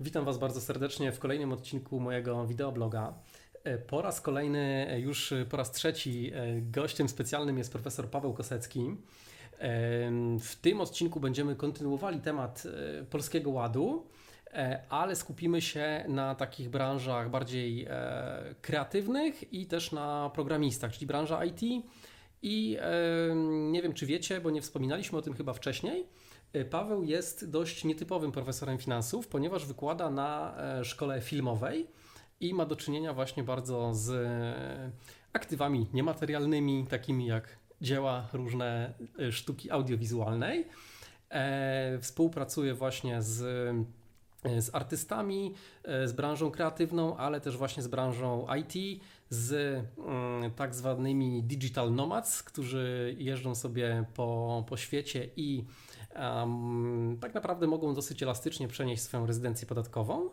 Witam Was bardzo serdecznie w kolejnym odcinku mojego wideobloga. E, po raz kolejny, e, już po raz trzeci, e, gościem specjalnym jest profesor Paweł Kosecki. W tym odcinku będziemy kontynuowali temat Polskiego Ładu, ale skupimy się na takich branżach bardziej kreatywnych i też na programistach, czyli branża IT. I nie wiem, czy wiecie, bo nie wspominaliśmy o tym chyba wcześniej E, Paweł jest dość nietypowym profesorem finansów, ponieważ wykłada na e, szkole filmowej i ma do czynienia właśnie bardzo z e, aktywami niematerialnymi, takimi jak dzieła różne sztuki audiowizualnej. Współpracuje właśnie z z artystami, z branżą kreatywną, ale też właśnie z branżą IT, z mm, tak zwanymi digital nomads, którzy jeżdżą sobie po, po świecie i tak naprawdę mogą dosyć elastycznie przenieść swoją rezydencję podatkową.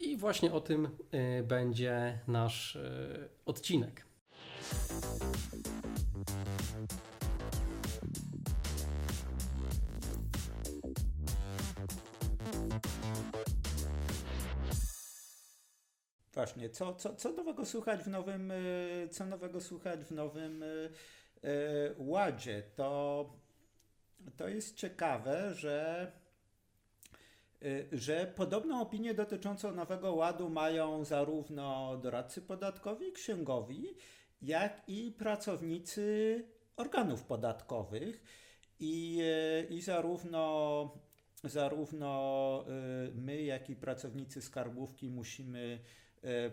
I właśnie o tym y, będzie nasz y, odcinek. Właśnie, co, co, co nowego słuchać w nowym, y, co nowego słuchać w nowym ładzie? To to jest ciekawe, że, y, że podobną opinię dotyczącą Nowego Ładu mają zarówno doradcy podatkowi, księgowi, jak i pracownicy organów podatkowych. I, y, i zarówno, zarówno y, my, jak i pracownicy skarbówki musimy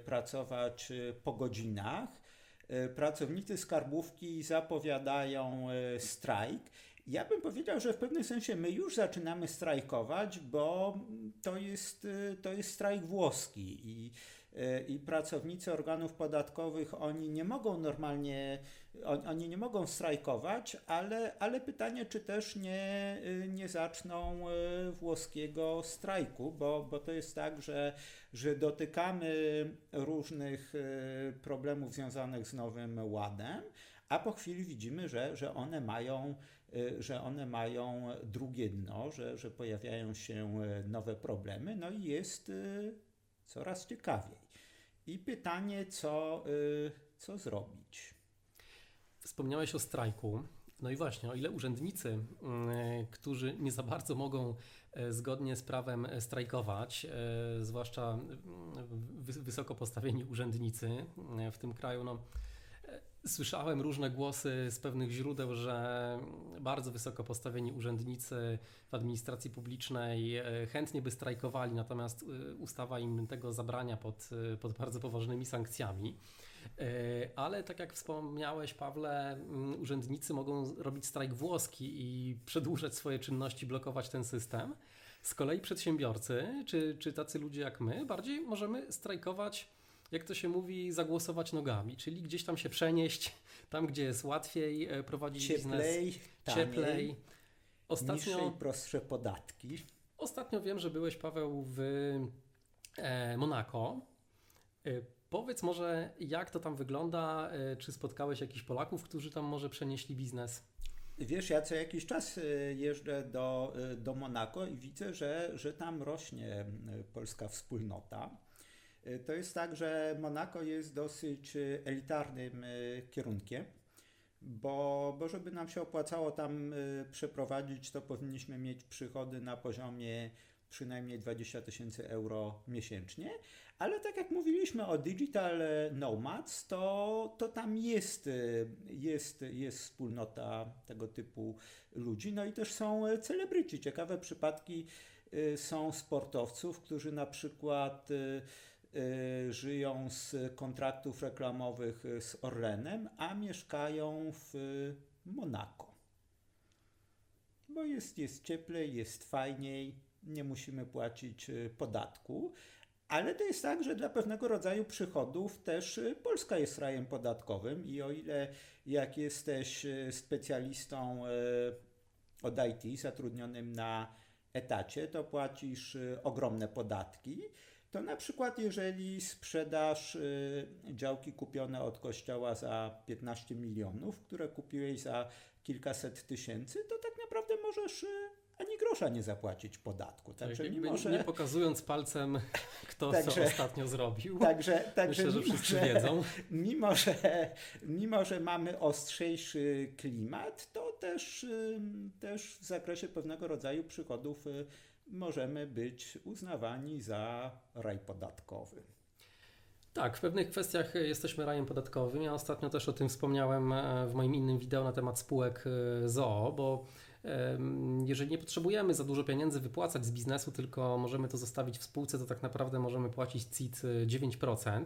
pracować po godzinach. Pracownicy skarbówki zapowiadają strajk ja bym powiedział, że w pewnym sensie my już zaczynamy strajkować, bo to jest, to jest strajk włoski i, i pracownicy organów podatkowych, oni nie mogą normalnie, oni nie mogą strajkować, ale, ale pytanie, czy też nie, nie zaczną włoskiego strajku, bo, bo to jest tak, że, że dotykamy różnych problemów związanych z Nowym Ładem, a po chwili widzimy, że, że one mają Y, że one mają drugie dno, że, że pojawiają się y, nowe problemy, no i jest y, coraz ciekawiej. I pytanie, co, co zrobić? Wspomniałeś o strajku. No i właśnie, o ile urzędnicy, którzy nie za bardzo mogą zgodnie z prawem strajkować, zwłaszcza wysoko postawieni urzędnicy w tym kraju, no, Słyszałem różne głosy z pewnych źródeł, że bardzo wysoko postawieni urzędnicy w administracji publicznej e, chętnie by strajkowali, natomiast e, ustawa im tego zabrania pod, e, pod bardzo poważnymi sankcjami. Ale tak jak wspomniałeś, Pawle, urzędnicy mogą robić strajk włoski i przedłużać swoje czynności, blokować ten system. Z kolei przedsiębiorcy, czy, czy tacy ludzie jak my, bardziej możemy strajkować jak to się mówi, zagłosować nogami, czyli gdzieś tam się przenieść, tam gdzie jest łatwiej e, prowadzić cieplej, biznes, taniej, cieplej. Ostatnio, prostsze podatki. Ostatnio wiem, że byłeś, Paweł, w e, Monako. E, powiedz może, jak to tam wygląda? Czy spotkałeś jakichś Polaków, którzy tam może przenieśli biznes? Wiesz, ja co jakiś czas jeżdżę do, do Monako i widzę, że, że tam rośnie polska wspólnota. Y, to jest tak, że Monako jest dosyć y, elitarnym y, kierunkiem, bo, bo żeby nam się opłacało tam przeprowadzić, to powinniśmy mieć przychody na poziomie przynajmniej 20 tysięcy euro miesięcznie, ale tak jak mówiliśmy o Digital Nomads, to, to tam jest, jest, jest wspólnota tego typu ludzi, no i też są celebryci. Ciekawe przypadki są sportowców, którzy na przykład żyją z kontraktów reklamowych z Orlenem, a mieszkają w Monako. Bo jest, jest cieplej, jest fajniej, nie musimy płacić y, podatku. Ale to jest tak, że dla pewnego rodzaju przychodów też y, Polska jest rajem podatkowym i o ile jak jesteś specjalistą od IT zatrudnionym na etacie, to płacisz ogromne podatki, to na przykład jeżeli sprzedasz y, działki kupione od kościoła za 15 milionów, które kupiłeś za kilkaset tysięcy, to tak naprawdę możesz y, ani grosza nie zapłacić podatku. Także tak, mimo, że... Nie pokazując palcem, kto także, co ostatnio zrobił. Także, także Myślę, że wszyscy że, wiedzą. Mimo że, mimo, że mamy ostrzejszy klimat, to też, też w zakresie pewnego rodzaju przychodów y, możemy być uznawani za raj podatkowy. Tak, w pewnych kwestiach jesteśmy rajem podatkowym. Ja ostatnio też o tym wspomniałem e, w moim innym wideo na temat spółek e, ZOO, bo jeżeli nie potrzebujemy za dużo pieniędzy wypłacać z biznesu, tylko możemy to zostawić w spółce, to tak naprawdę możemy płacić CIT 9%.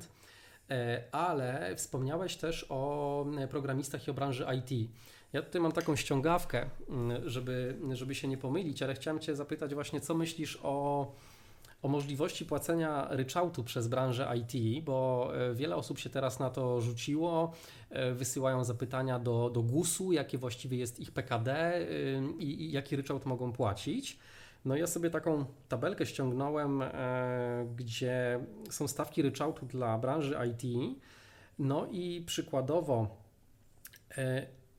E, ale wspomniałeś też o programistach i o branży IT. Ja tutaj mam taką ściągawkę, mm, żeby, żeby się nie pomylić, ale chciałem Cię zapytać właśnie, co myślisz o o możliwości płacenia ryczałtu przez branżę IT, bo e, wiele osób się teraz na to rzuciło, e, wysyłają zapytania do, do GUS-u, jakie właściwie jest ich PKD e, i, i jaki ryczałt mogą płacić. No ja sobie taką tabelkę ściągnąłem, gdzie są stawki ryczałtu dla branży IT. No i przykładowo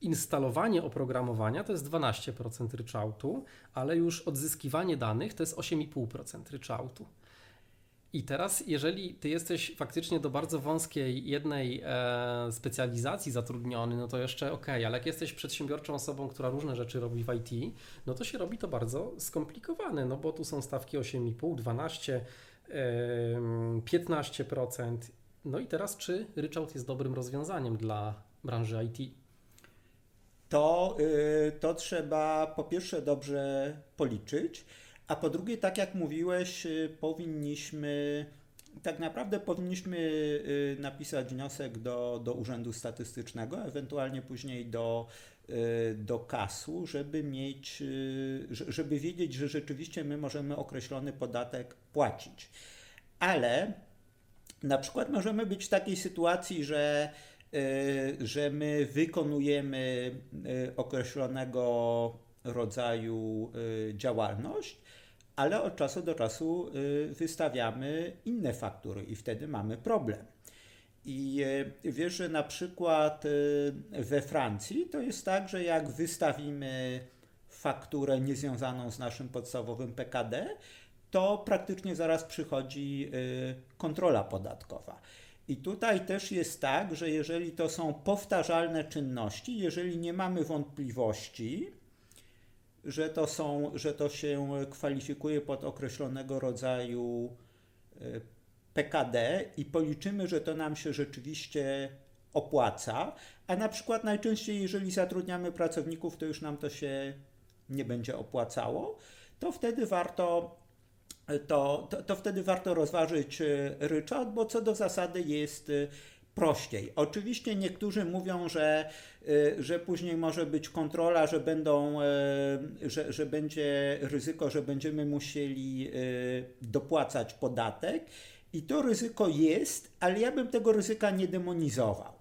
instalowanie oprogramowania to jest 12% ryczałtu, ale już odzyskiwanie danych to jest 8,5% ryczałtu. I teraz, jeżeli ty jesteś faktycznie do bardzo wąskiej jednej e, specjalizacji zatrudniony, no to jeszcze ok, ale jak jesteś przedsiębiorczą osobą, która różne rzeczy robi w IT, no to się robi to bardzo skomplikowane, no bo tu są stawki 8,5, 12, e, 15%. No i teraz, czy ryczałt jest dobrym rozwiązaniem dla branży IT? To, y, to trzeba po pierwsze dobrze policzyć, a po drugie, tak jak mówiłeś, y, powinniśmy, tak naprawdę powinniśmy y, napisać wniosek do, do Urzędu Statystycznego, ewentualnie później do, do KAS-u, żeby mieć, żeby wiedzieć, że rzeczywiście my możemy określony podatek płacić. Ale na przykład możemy być w takiej sytuacji, że że my wykonujemy y, określonego rodzaju y, działalność, ale od czasu do czasu wystawiamy inne faktury i wtedy mamy problem. I wiesz, że na przykład we Francji to jest tak, że jak wystawimy fakturę niezwiązaną z naszym podstawowym PKD, to praktycznie zaraz przychodzi kontrola podatkowa. I tutaj też jest tak, że jeżeli to są powtarzalne czynności, jeżeli nie mamy wątpliwości, że to, są, że to się kwalifikuje pod określonego rodzaju e, PKD i policzymy, że to nam się rzeczywiście opłaca, a na przykład najczęściej, jeżeli zatrudniamy pracowników, to już nam to się nie będzie opłacało, to wtedy warto to, to, to wtedy warto rozważyć e, ryczałt, bo co do zasady jest e, prościej. Oczywiście niektórzy mówią, że, e, że później może być kontrola, że, będą, że, że będzie ryzyko, że będziemy musieli dopłacać podatek. I to ryzyko jest, ale ja bym tego ryzyka nie demonizował.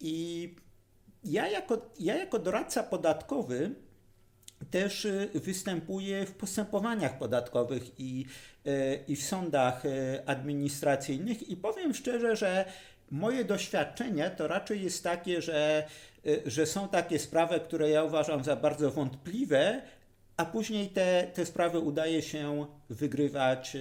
I ja jako, ja jako doradca podatkowy też y, występuje w postępowaniach podatkowych i, y, i w sądach y, administracyjnych. I powiem szczerze, że moje doświadczenie to raczej jest takie, że, że są takie sprawy, które ja uważam za bardzo wątpliwe, a później te, te sprawy udaje się wygrywać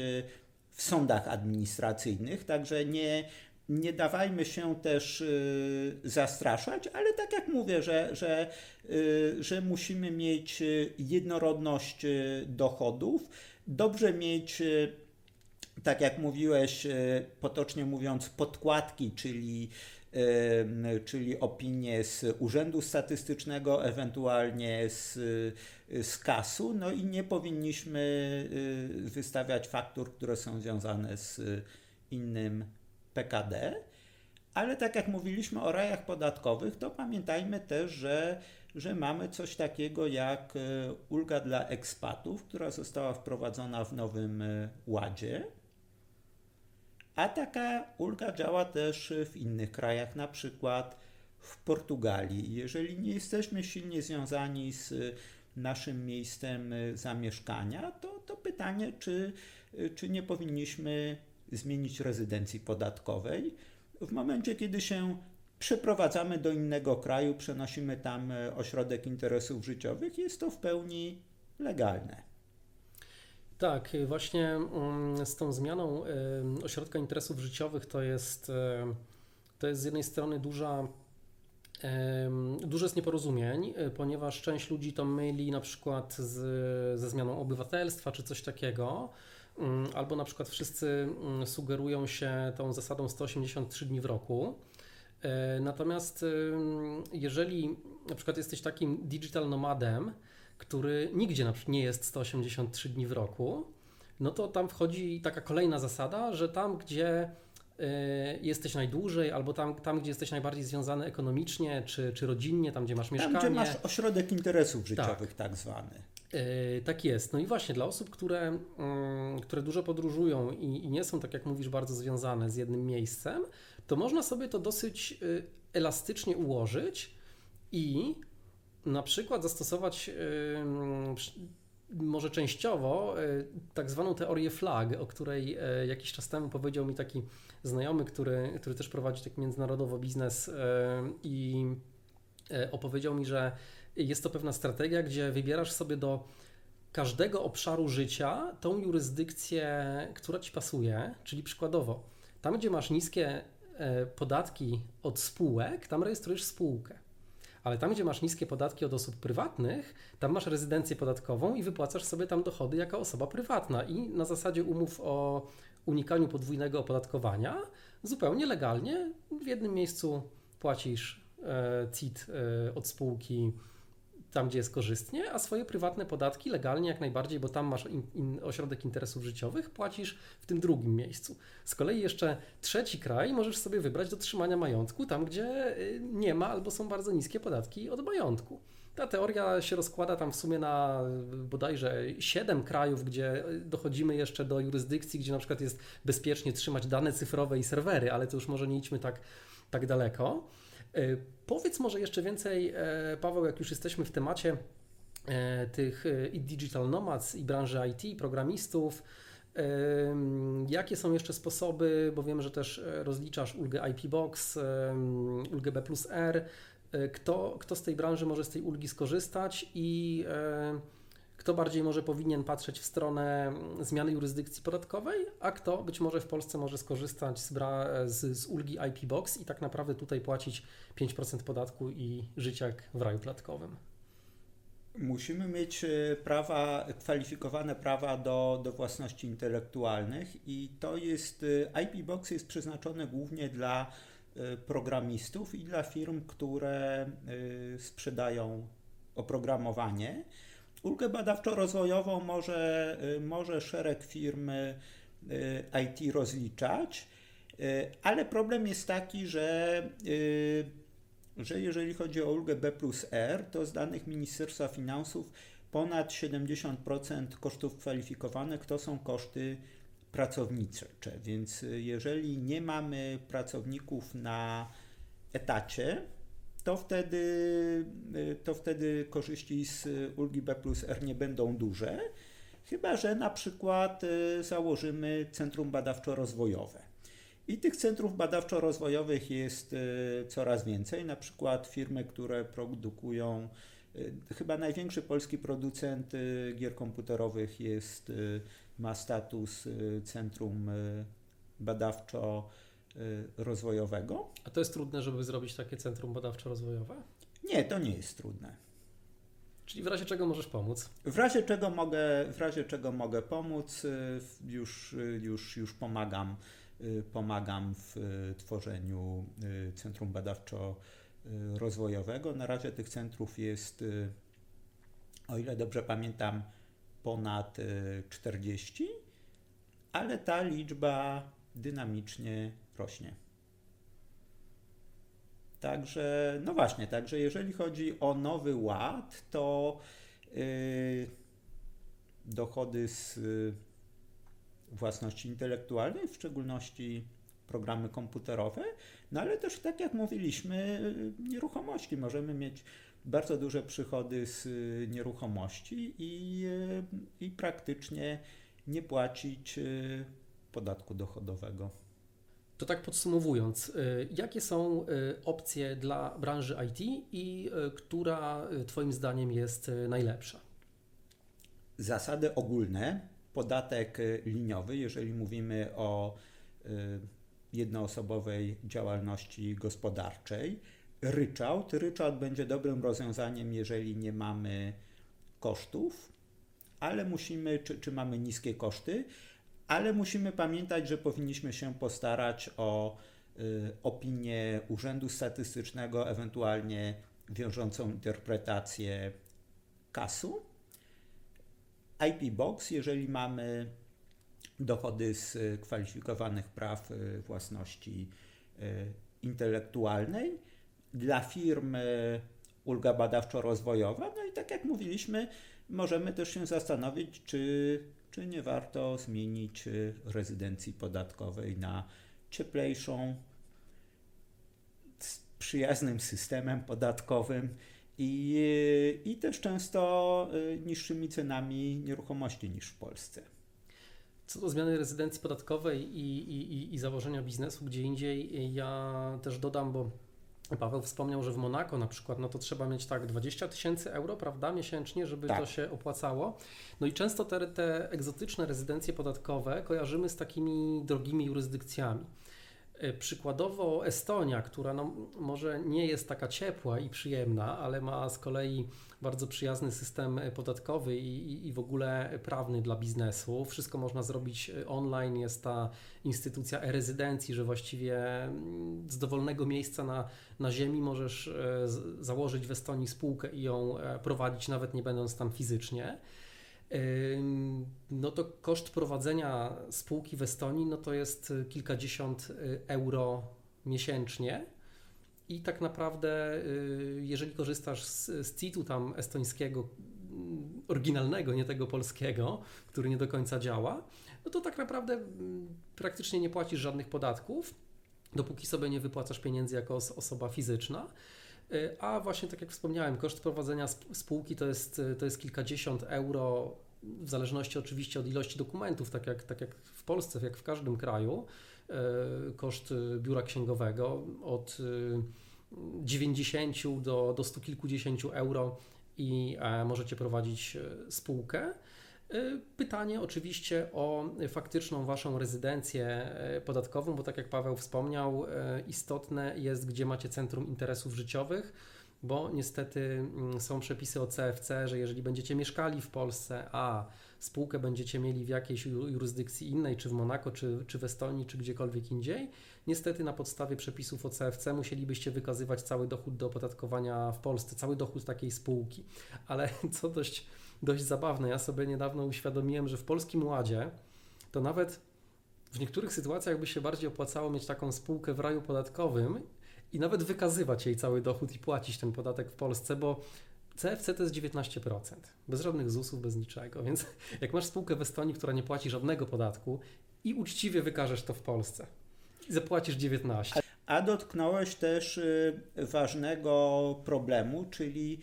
w sądach administracyjnych, także nie, nie dawajmy się też y, zastraszać, ale tak jak mówię, że, że, y, że musimy mieć y, jednorodność dochodów, dobrze mieć, tak jak mówiłeś, potocznie mówiąc, podkładki, czyli czyli opinie z Urzędu Statystycznego, ewentualnie z, z KAS-u, no i nie powinniśmy wystawiać faktur, które są związane z innym PKD, ale tak jak mówiliśmy o rajach podatkowych, to pamiętajmy też, że, że mamy coś takiego jak e, ulga dla ekspatów, która została wprowadzona w nowym e, ładzie. A taka ulga działa też w innych krajach, na przykład w Portugalii. Jeżeli nie jesteśmy silnie związani z naszym miejscem e, zamieszkania, to, to pytanie, czy, czy nie powinniśmy zmienić rezydencji podatkowej. W momencie, kiedy się przeprowadzamy do innego kraju, przenosimy tam e, ośrodek interesów życiowych, jest to w pełni legalne. Tak, właśnie mm, z tą zmianą ośrodka interesów życiowych to jest, to jest z jednej strony duża, dużo jest nieporozumień, e, ponieważ część ludzi to myli na przykład z, ze zmianą obywatelstwa czy coś takiego, albo na przykład wszyscy mm, sugerują się tą zasadą 183 dni w roku. E, natomiast jeżeli na przykład jesteś takim digital nomadem, który nigdzie nie jest 183 dni w roku, no to tam wchodzi taka kolejna zasada, że tam, gdzie y, jesteś najdłużej, albo tam, tam, gdzie jesteś najbardziej związany ekonomicznie czy, czy rodzinnie, tam, gdzie masz mieszkanie. Tam, gdzie masz ośrodek interesów życiowych, tak, tak zwany. Yy, tak jest. No i właśnie dla osób, które, yy, które dużo podróżują i, i, nie są, tak jak mówisz, bardzo związane z jednym miejscem, to można sobie to dosyć yy, elastycznie ułożyć i na przykład zastosować może częściowo tak zwaną teorię flag, o której jakiś czas temu powiedział mi taki znajomy, który, który też prowadzi taki międzynarodowo biznes i opowiedział mi, że jest to pewna strategia, gdzie wybierasz sobie do każdego obszaru życia tą jurysdykcję, która ci pasuje, czyli przykładowo, tam gdzie masz niskie podatki od spółek, tam rejestrujesz spółkę ale tam, gdzie masz niskie podatki od osób prywatnych, tam masz rezydencję podatkową i wypłacasz sobie tam dochody jako osoba prywatna. I na zasadzie umów o unikaniu podwójnego opodatkowania, zupełnie legalnie w jednym miejscu płacisz e, CIT e, od spółki tam, gdzie jest korzystnie, a swoje prywatne podatki legalnie jak najbardziej, bo tam masz in, in, ośrodek interesów życiowych, płacisz w tym drugim miejscu. Z kolei jeszcze trzeci kraj możesz sobie wybrać do trzymania majątku, tam gdzie y, nie ma albo są bardzo niskie podatki od majątku. Ta teoria się rozkłada tam w sumie na y, bodajże 7 krajów, gdzie y, dochodzimy jeszcze do jurysdykcji, gdzie na przykład jest bezpiecznie trzymać dane cyfrowe i serwery, ale to już może nie idźmy tak, tak daleko. E, powiedz może jeszcze więcej, e, Paweł, jak już jesteśmy w temacie e, tych i digital nomads, i branży IT, programistów. Jakie są jeszcze sposoby, bo wiem, że też rozliczasz ulgę IP Box, ulgę B plus R. Kto, kto z tej branży może z tej ulgi skorzystać i kto bardziej może powinien patrzeć w stronę zmiany jurysdykcji podatkowej, a kto być może w Polsce może skorzystać z, z, z ulgi IP Box i tak naprawdę tutaj płacić 5% podatku i żyć jak w raju podatkowym. Musimy mieć e, prawa, kwalifikowane prawa do, do własności intelektualnych i to jest, e, IP Box jest przeznaczone głównie dla e, programistów i dla firm, które sprzedają oprogramowanie. Ulgę badawczo-rozwojową może, y, może szereg firm y, IT rozliczać, y, ale problem jest taki, że, że jeżeli chodzi o ulgę B plus R, to z danych Ministerstwa Finansów ponad 70% kosztów kwalifikowanych to są koszty pracownicze. Więc jeżeli nie mamy pracowników na etacie, to wtedy, y, to wtedy korzyści z ulgi B plus R nie będą duże, chyba że na przykład y, założymy centrum badawczo-rozwojowe. I tych centrów badawczo-rozwojowych jest y, coraz więcej, na przykład firmy, które produkują, chyba największy polski producent gier komputerowych jest, ma status centrum badawczo Y, rozwojowego. A to jest trudne, żeby zrobić takie centrum badawczo-rozwojowe? Nie, to nie jest trudne. Czyli w razie czego możesz pomóc? W razie czego mogę, w razie czego mogę pomóc, y, już, y, już, już pomagam, pomagam w tworzeniu centrum badawczo-rozwojowego. Na razie tych centrów jest, o ile dobrze pamiętam, ponad 40, ale ta liczba dynamicznie rośnie. Także, no właśnie, także jeżeli chodzi o nowy ład, to yy, dochody z yy, własności intelektualnej, w szczególności programy komputerowe, no ale też tak jak mówiliśmy, yy, nieruchomości. Możemy mieć bardzo duże przychody z yy, nieruchomości i, yy, i praktycznie nie płacić podatku dochodowego. To tak podsumowując, y, jakie są y, opcje dla branży IT i y, która Twoim zdaniem jest najlepsza? zasady ogólne, podatek liniowy, jeżeli mówimy o jednoosobowej działalności gospodarczej. Ryczałt. Ryczałt będzie dobrym rozwiązaniem, jeżeli nie mamy kosztów, ale musimy, czy, czy mamy niskie koszty, ale musimy pamiętać, że powinniśmy się postarać o y, opinię Urzędu Statystycznego, ewentualnie wiążącą interpretację kasu. IP Box, jeżeli mamy dochody z kwalifikowanych praw y, własności y, intelektualnej, dla firm ulga badawczo-rozwojowa. No i tak jak mówiliśmy, możemy też się zastanowić, czy, czy nie warto zmienić y, rezydencji podatkowej na cieplejszą, z przyjaznym systemem podatkowym i, y, i też często y, niższymi cenami nieruchomości niż w Polsce. Co do zmiany rezydencji podatkowej i, i, i założenia biznesu gdzie indziej, ja też dodam, bo Paweł wspomniał, że w Monako na przykład, no to trzeba mieć tak 20 tysięcy euro, prawda, miesięcznie, żeby tak. to się opłacało. No i często te, te egzotyczne rezydencje podatkowe kojarzymy z takimi drogimi jurysdykcjami. E, przykładowo Estonia, która no, może nie jest taka ciepła i przyjemna, ale ma z kolei bardzo przyjazny system podatkowy i, i, w ogóle prawny dla biznesu. Wszystko można zrobić online. Jest ta instytucja e-rezydencji, że właściwie mm, z dowolnego miejsca na, na ziemi możesz e, założyć w Estonii spółkę i ją e, prowadzić, nawet nie będąc tam fizycznie no to koszt prowadzenia spółki w Estonii no to jest kilkadziesiąt y, euro miesięcznie. I tak naprawdę, y, jeżeli korzystasz z, z CIT-u tam estońskiego, mm, oryginalnego, nie tego polskiego, który nie do końca działa, no to tak naprawdę mm, praktycznie nie płacisz żadnych podatków, dopóki sobie nie wypłacasz pieniędzy jako osoba fizyczna. Y, a właśnie tak jak wspomniałem, koszt prowadzenia spółki to jest, to jest kilkadziesiąt euro w zależności oczywiście od ilości dokumentów, tak jak, tak jak w Polsce, jak w każdym kraju, e, koszt biura księgowego od 90 e, do, do 100 kilkudziesięciu euro i e, możecie prowadzić spółkę. Pytanie oczywiście o faktyczną Waszą rezydencję podatkową, bo tak jak Paweł wspomniał, istotne jest, gdzie macie centrum interesów życiowych bo niestety mm, są przepisy o CFC, że jeżeli będziecie mieszkali w Polsce, a spółkę będziecie mieli w jakiejś jurysdykcji innej, czy w Monako, czy, czy w Estonii, czy gdziekolwiek indziej, niestety na podstawie przepisów o CFC musielibyście wykazywać cały dochód do opodatkowania w Polsce, cały dochód takiej spółki. Ale co dość, dość zabawne, ja sobie niedawno uświadomiłem, że w Polskim Ładzie to nawet w niektórych sytuacjach by się bardziej opłacało mieć taką spółkę w raju podatkowym i nawet wykazywać jej cały dochód i płacić ten podatek w Polsce, bo CFC to jest 19%, bez żadnych ZUS-ów, bez niczego. Więc jak masz spółkę w Estonii, która nie płaci żadnego podatku i uczciwie wykażesz to w Polsce i zapłacisz 19%. A dotknąłeś też y, ważnego problemu, czyli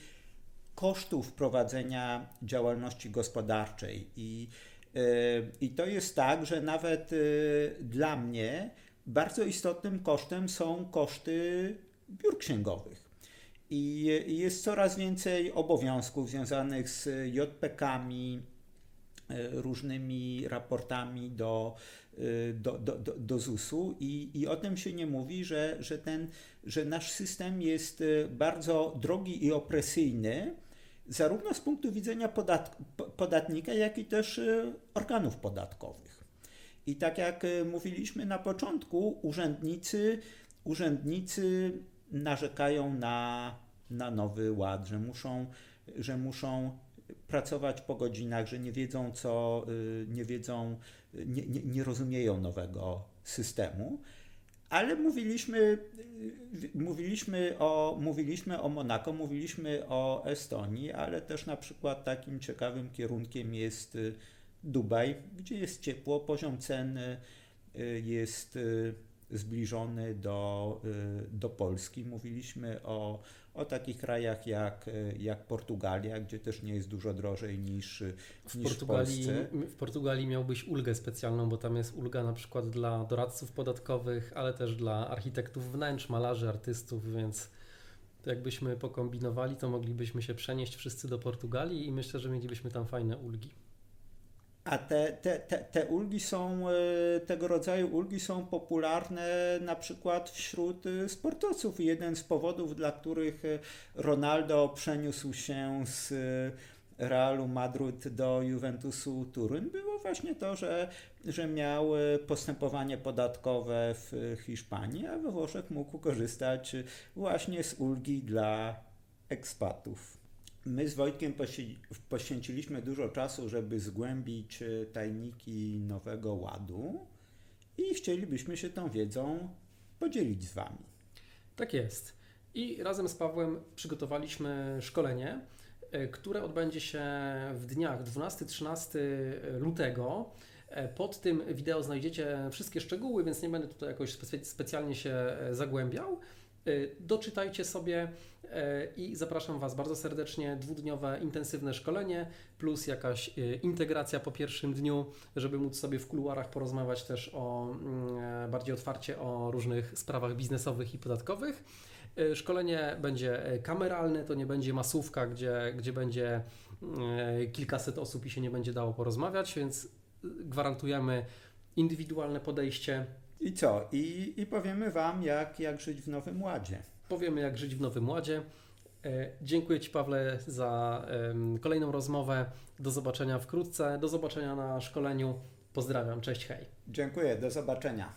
kosztów prowadzenia działalności gospodarczej. I, y, i to jest tak, że nawet y, dla mnie bardzo istotnym kosztem są koszty biur księgowych. I jest coraz więcej obowiązków związanych z JPK-ami, e, różnymi raportami do, e, do, do, do, do ZUS-u i, i o tym się nie mówi, że, że, ten, że nasz system jest e, bardzo drogi i opresyjny, zarówno z punktu widzenia podat, podatnika, jak i też organów podatkowych. I tak jak e, mówiliśmy na początku, urzędnicy, urzędnicy narzekają na, na nowy ład, że muszą, że muszą pracować po godzinach, że nie wiedzą co, e, nie wiedzą, nie, nie, nie rozumieją nowego systemu. Ale mówiliśmy, e, mówiliśmy, o, mówiliśmy o Monako, mówiliśmy o Estonii, ale też na przykład takim ciekawym kierunkiem jest Dubaj, gdzie jest ciepło, poziom cen y, jest y, zbliżony do, y, do Polski. Mówiliśmy o, o takich krajach jak, jak Portugalia, gdzie też nie jest dużo drożej niż, w niż Portugalii, w Polsce. W Portugalii miałbyś ulgę specjalną, bo tam jest ulga na przykład dla doradców podatkowych, ale też dla architektów wnętrz, malarzy, artystów, więc To jakbyśmy pokombinowali, to moglibyśmy się przenieść wszyscy do Portugalii i myślę, że mielibyśmy tam fajne ulgi. A te, te, te, te ulgi są, e, tego rodzaju ulgi są popularne na przykład wśród e, sportowców. Jeden z powodów, dla których e, Ronaldo przeniósł się z Realu Madryt do Juventusu Turyn, było właśnie to, że, że miał postępowanie podatkowe w Hiszpanii, a we Włoszech mógł korzystać właśnie z ulgi dla ekspatów. My z Wojtkiem poświęciliśmy dużo czasu, żeby zgłębić e, tajniki Nowego Ładu i chcielibyśmy się tą wiedzą podzielić z Wami. Tak jest. I razem z Pawłem przygotowaliśmy szkolenie, e, które odbędzie się w dniach 12-13 lutego. E, pod tym wideo znajdziecie wszystkie szczegóły, więc nie będę tutaj jakoś specjalnie się zagłębiał. Doczytajcie sobie E, i zapraszam Was bardzo serdecznie. Dwudniowe intensywne szkolenie plus jakaś e, integracja po pierwszym dniu, żeby móc sobie w kuluarach porozmawiać też o mm, e, bardziej otwarcie o różnych sprawach biznesowych i podatkowych. Szkolenie będzie kameralne, to nie będzie masówka, gdzie, gdzie będzie kilkaset osób i się nie będzie dało porozmawiać, więc gwarantujemy indywidualne podejście. I co? I, i powiemy Wam, jak, jak żyć w Nowym Ładzie powiemy, jak żyć w Nowym Ładzie. E, dziękuję Ci, Pawle, za kolejną rozmowę. Do zobaczenia wkrótce. Do zobaczenia na szkoleniu. Pozdrawiam. Cześć, hej. Dziękuję. Do zobaczenia.